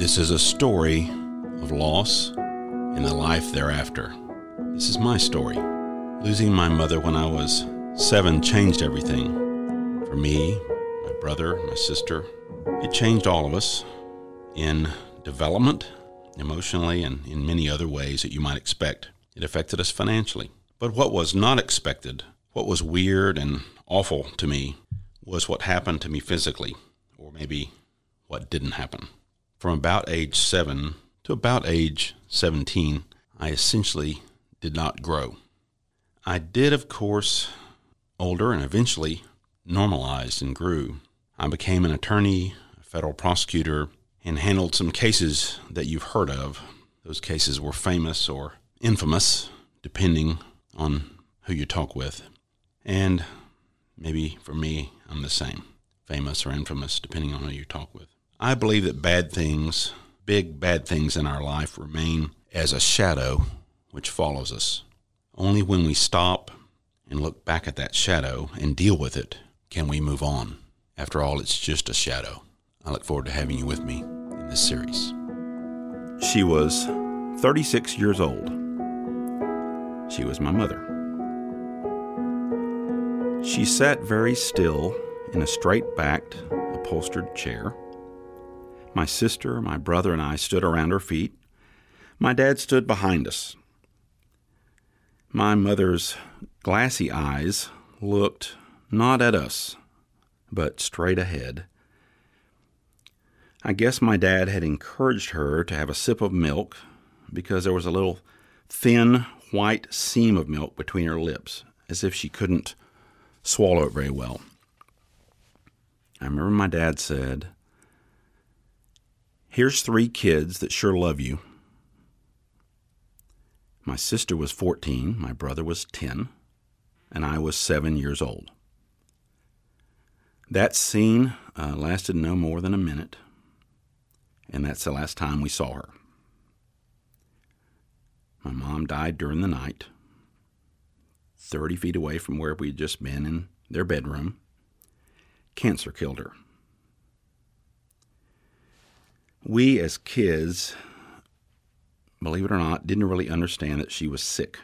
This is a story of loss and the life thereafter. This is my story. Losing my mother when I was seven changed everything. For me, my brother, my sister, it changed all of us in development, emotionally, and in many other ways that you might expect. It affected us financially. But what was not expected, what was weird and awful to me, was what happened to me physically, or maybe what didn't happen. From about age seven to about age 17, I essentially did not grow. I did, of course, older and eventually normalized and grew. I became an attorney, a federal prosecutor, and handled some cases that you've heard of. Those cases were famous or infamous, depending on who you talk with. And maybe for me, I'm the same famous or infamous, depending on who you talk with. I believe that bad things, big bad things in our life, remain as a shadow which follows us. Only when we stop and look back at that shadow and deal with it can we move on. After all, it's just a shadow. I look forward to having you with me in this series. She was 36 years old. She was my mother. She sat very still in a straight backed, upholstered chair. My sister, my brother, and I stood around her feet. My dad stood behind us. My mother's glassy eyes looked not at us, but straight ahead. I guess my dad had encouraged her to have a sip of milk because there was a little thin white seam of milk between her lips, as if she couldn't swallow it very well. I remember my dad said, Here's three kids that sure love you. My sister was 14, my brother was 10, and I was seven years old. That scene uh, lasted no more than a minute, and that's the last time we saw her. My mom died during the night, 30 feet away from where we had just been in their bedroom. Cancer killed her. We, as kids, believe it or not, didn't really understand that she was sick.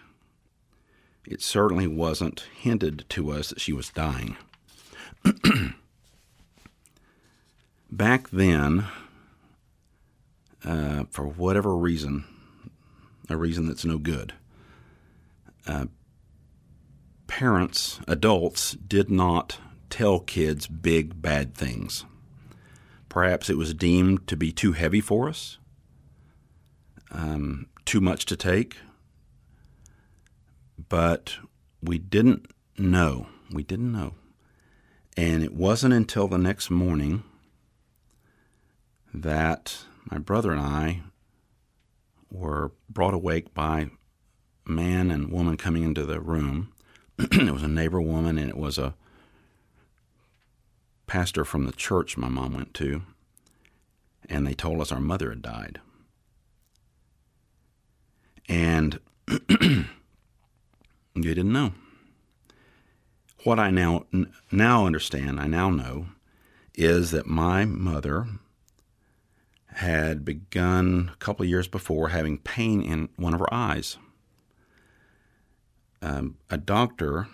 It certainly wasn't hinted to us that she was dying. Back then, uh, for whatever reason, a reason that's no good, uh, parents, adults, did not tell kids big bad things. Perhaps it was deemed to be too heavy for us, um, too much to take, but we didn't know. We didn't know. And it wasn't until the next morning that my brother and I were brought awake by a man and woman coming into the room. it was a neighbor woman, and it was a pastor from the church my mom went to, and they told us our mother had died. And you didn't know. What I now now understand, I now know, is that my mother had begun a couple of years before having pain in one of her eyes. Um, a doctor,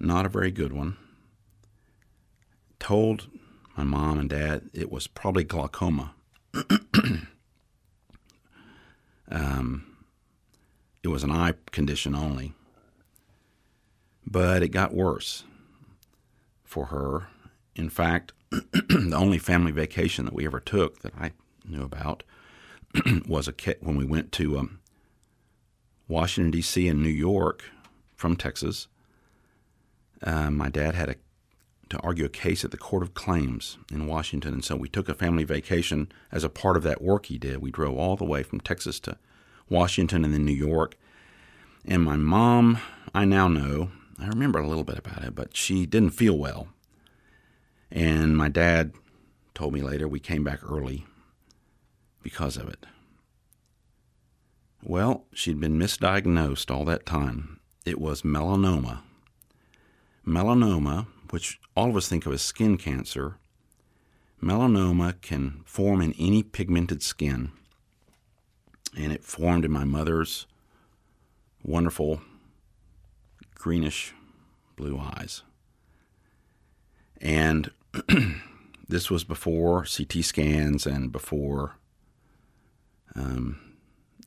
not a very good one, told my mom and dad it was probably glaucoma. um, it was an eye condition only. But it got worse for her. In fact, the only family vacation that we ever took that I knew about was a when we went to um, Washington D.C. and New York from Texas. Uh, my dad had a to argue a case at the Court of Claims in Washington. And so we took a family vacation as a part of that work he did. We drove all the way from Texas to Washington and then New York. And my mom, I now know, I remember a little bit about it, but she didn't feel well. And my dad told me later we came back early because of it. Well, she'd been misdiagnosed all that time. It was melanoma. Melanoma which all of us think of as skin cancer, melanoma can form in any pigmented skin, and it formed in my mother's wonderful greenish blue eyes. And this was before CT scans and before um,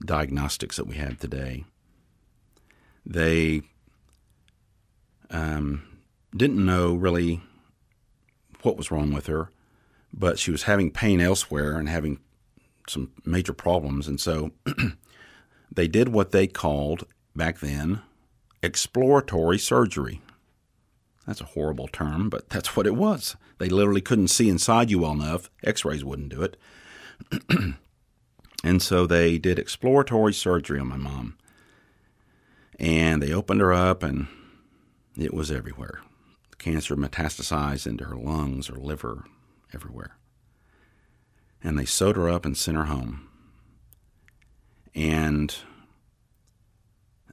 diagnostics that we have today. They um, didn't know really what was wrong with her, but she was having pain elsewhere and having some major problems. And so they did what they called back then exploratory surgery. That's a horrible term, but that's what it was. They literally couldn't see inside you well enough. X rays wouldn't do it. and so they did exploratory surgery on my mom. And they opened her up, and it was everywhere. Cancer metastasized into her lungs, her liver, everywhere. And they sewed her up and sent her home. And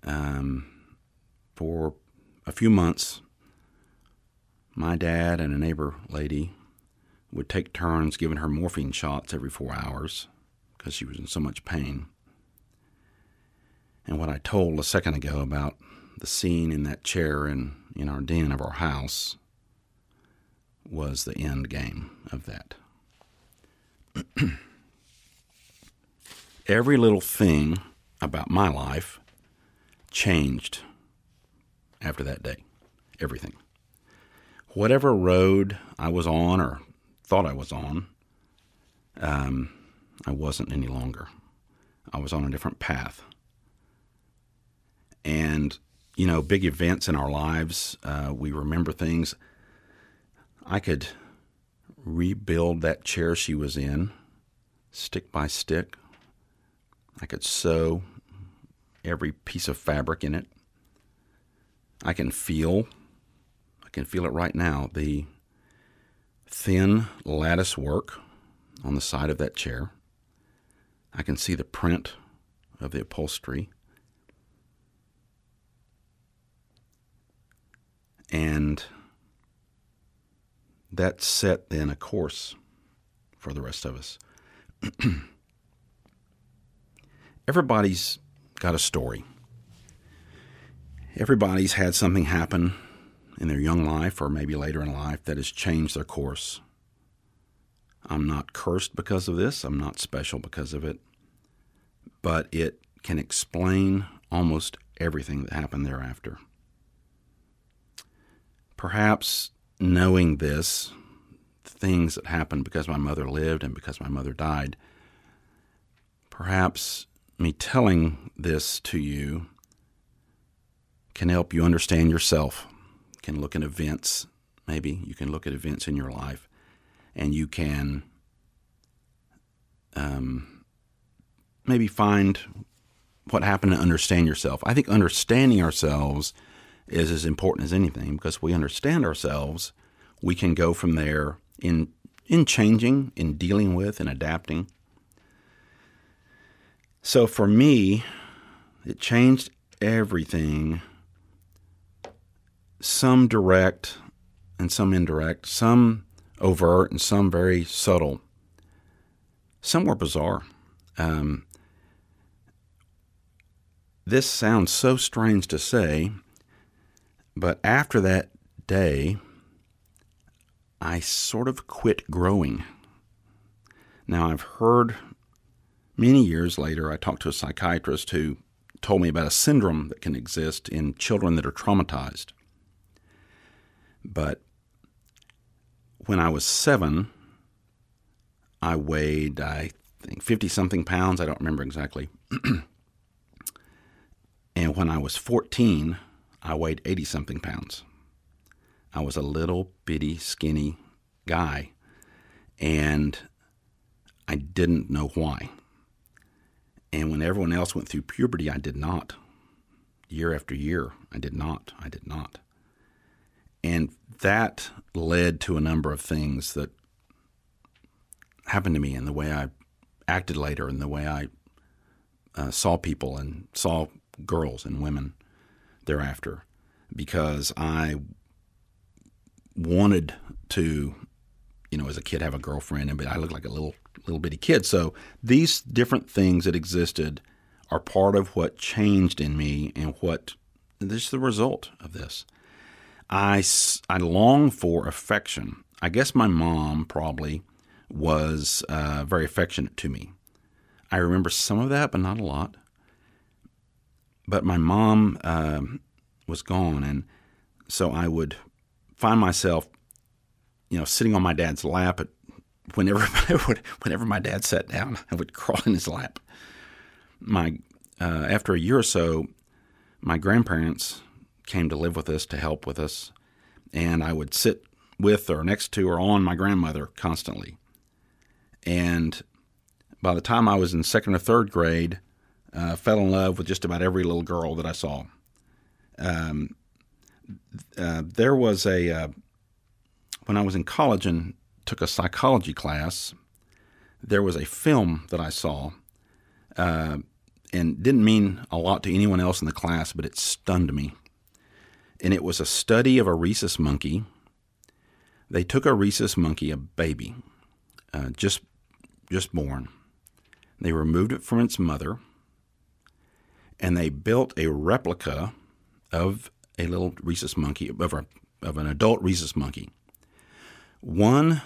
um, for a few months, my dad and a neighbor lady would take turns giving her morphine shots every four hours because she was in so much pain. And what I told a second ago about the scene in that chair in, in our den of our house was the end game of that. Every little thing about my life changed after that day. Everything whatever road I was on or thought I was on, um, I wasn't any longer. I was on a different path. And, you know, big events in our lives, uh, we remember things. I could rebuild that chair she was in, stick by stick. I could sew every piece of fabric in it. I can feel I can feel it right now. The thin lattice work on the side of that chair. I can see the print of the upholstery. And that set then a course for the rest of us. Everybody's got a story. Everybody's had something happen in their young life or maybe later in life that has changed their course. I'm not cursed because of this, I'm not special because of it, but it can explain almost everything that happened thereafter. Perhaps knowing this, things that happened because my mother lived and because my mother died, perhaps me telling this to you can help you understand yourself can look at events, maybe you can look at events in your life, and you can um, maybe find what happened to understand yourself. I think understanding ourselves is as important as anything because we understand ourselves, we can go from there in in changing, in dealing with, and adapting. So for me, it changed everything some direct and some indirect, some overt and some very subtle. Some were bizarre. Um, this sounds so strange to say, but after that day, I sort of quit growing. Now, I've heard many years later, I talked to a psychiatrist who told me about a syndrome that can exist in children that are traumatized. But when I was seven, I weighed, I think, 50 something pounds. I don't remember exactly. and when I was 14, I weighed 80 something pounds. I was a little bitty, skinny guy. And I didn't know why. And when everyone else went through puberty, I did not. Year after year, I did not. I did not. And that led to a number of things that happened to me in the way I acted later and the way I uh, saw people and saw girls and women thereafter because I wanted to you know, as a kid, have a girlfriend, and but I looked like a little little bitty kid. So these different things that existed are part of what changed in me and what this is the result of this. I, I long for affection. I guess my mom probably was uh, very affectionate to me. I remember some of that, but not a lot. But my mom um, was gone, and so I would find myself, you know, sitting on my dad's lap at whenever whenever my dad sat down, I would crawl in his lap. My uh, after a year or so, my grandparents came to live with us to help with us, and I would sit with or next to or on my grandmother constantly. And by the time I was in second or third grade, uh, fell in love with just about every little girl that I saw. Um, uh, there was a uh, when I was in college and took a psychology class. There was a film that I saw, uh, and didn't mean a lot to anyone else in the class, but it stunned me. And it was a study of a rhesus monkey. They took a rhesus monkey, a baby, uh, just just born. They removed it from its mother, and they built a replica of a little rhesus monkey, of, a, of an adult rhesus monkey. One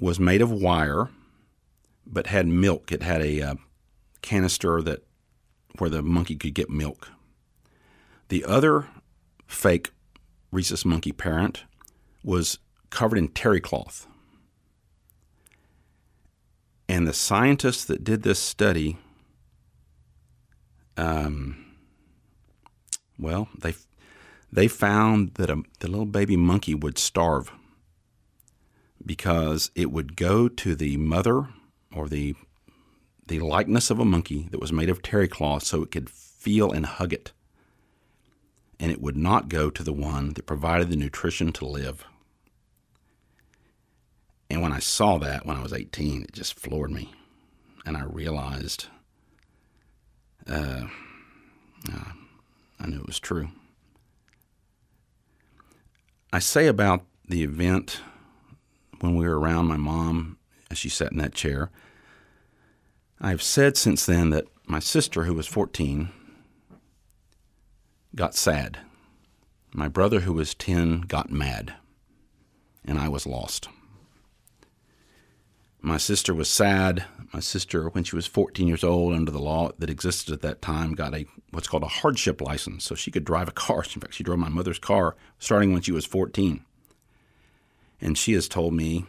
was made of wire, but had milk. It had a uh, canister that where the monkey could get milk. The other fake rhesus monkey parent was covered in terry cloth. And the scientists that did this study, um, well, they they found that a, the little baby monkey would starve because it would go to the mother or the the likeness of a monkey that was made of terry cloth so it could feel and hug it. And it would not go to the one that provided the nutrition to live. And when I saw that when I was 18, it just floored me. And I realized uh, uh, I knew it was true. I say about the event when we were around my mom as she sat in that chair. I've said since then that my sister, who was 14, got sad. My brother, who was 10, got mad. And I was lost. My sister was sad. My sister, when she was 14 years old, under the law that existed at that time, got a what's called a hardship license, so she could drive a car. In fact, she drove my mother's car starting when she was 14. And she has told me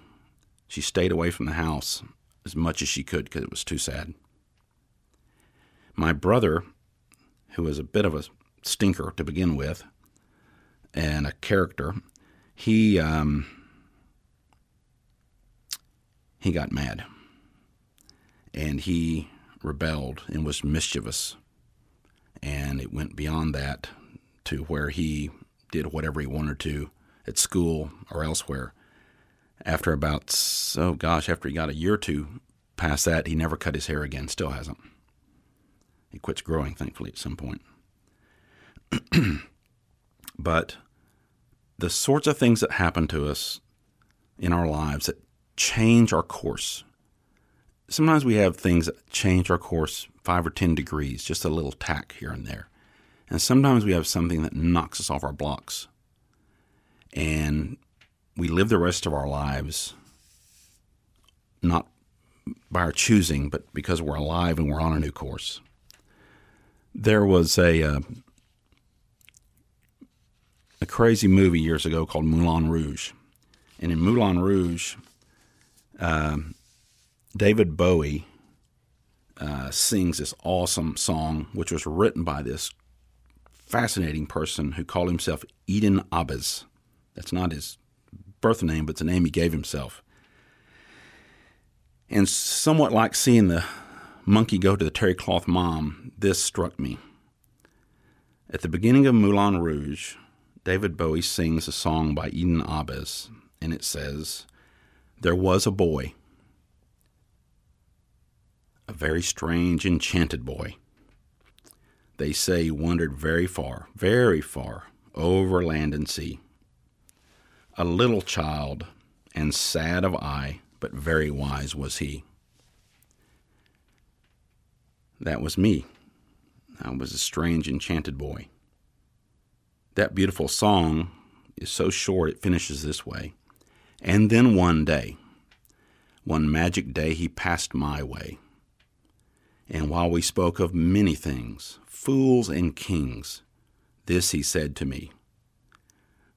she stayed away from the house as much as she could because it was too sad. My brother, who was a bit of a stinker to begin with and a character, he um, he got mad and he rebelled and was mischievous. And it went beyond that to where he did whatever he wanted to at school or elsewhere. After about, oh gosh, after he got a year or two past that, he never cut his hair again, still hasn't. He quits growing, thankfully, at some point. but the sorts of things that happen to us in our lives that change our course. Sometimes we have things that change our course five or 10 degrees, just a little tack here and there. And sometimes we have something that knocks us off our blocks. And we live the rest of our lives not by our choosing, but because we're alive and we're on a new course. There was a uh, a crazy movie years ago called Moulin Rouge, and in Moulin Rouge, um, David Bowie uh, sings this awesome song, which was written by this fascinating person who called himself Eden Ahbez. That's not his birth name, but it's a name he gave himself. And somewhat like seeing the monkey go to the terry cloth mom, this struck me. At the beginning of Moulin Rouge, David Bowie sings a song by Eden Ahbez, and it says, there was a boy, a very strange, enchanted boy. They say he wandered very far, very far, over land and sea. A little child and sad of eye, but very wise was he. That was me. I was a strange, enchanted boy. That beautiful song is so short it finishes this way. And then one day, one magic day, he passed my way. And while we spoke of many things, fools and kings, this he said to me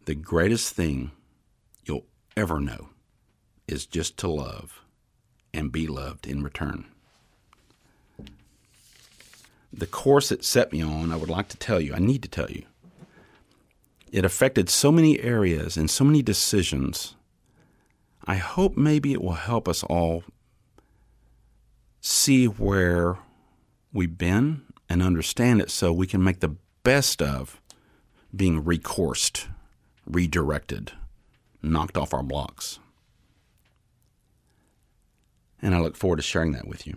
The greatest thing you'll ever know is just to love and be loved in return. The course it set me on, I would like to tell you, I need to tell you, it affected so many areas and so many decisions. I hope maybe it will help us all see where we've been and understand it so we can make the best of being recoursed, redirected, knocked off our blocks. And I look forward to sharing that with you.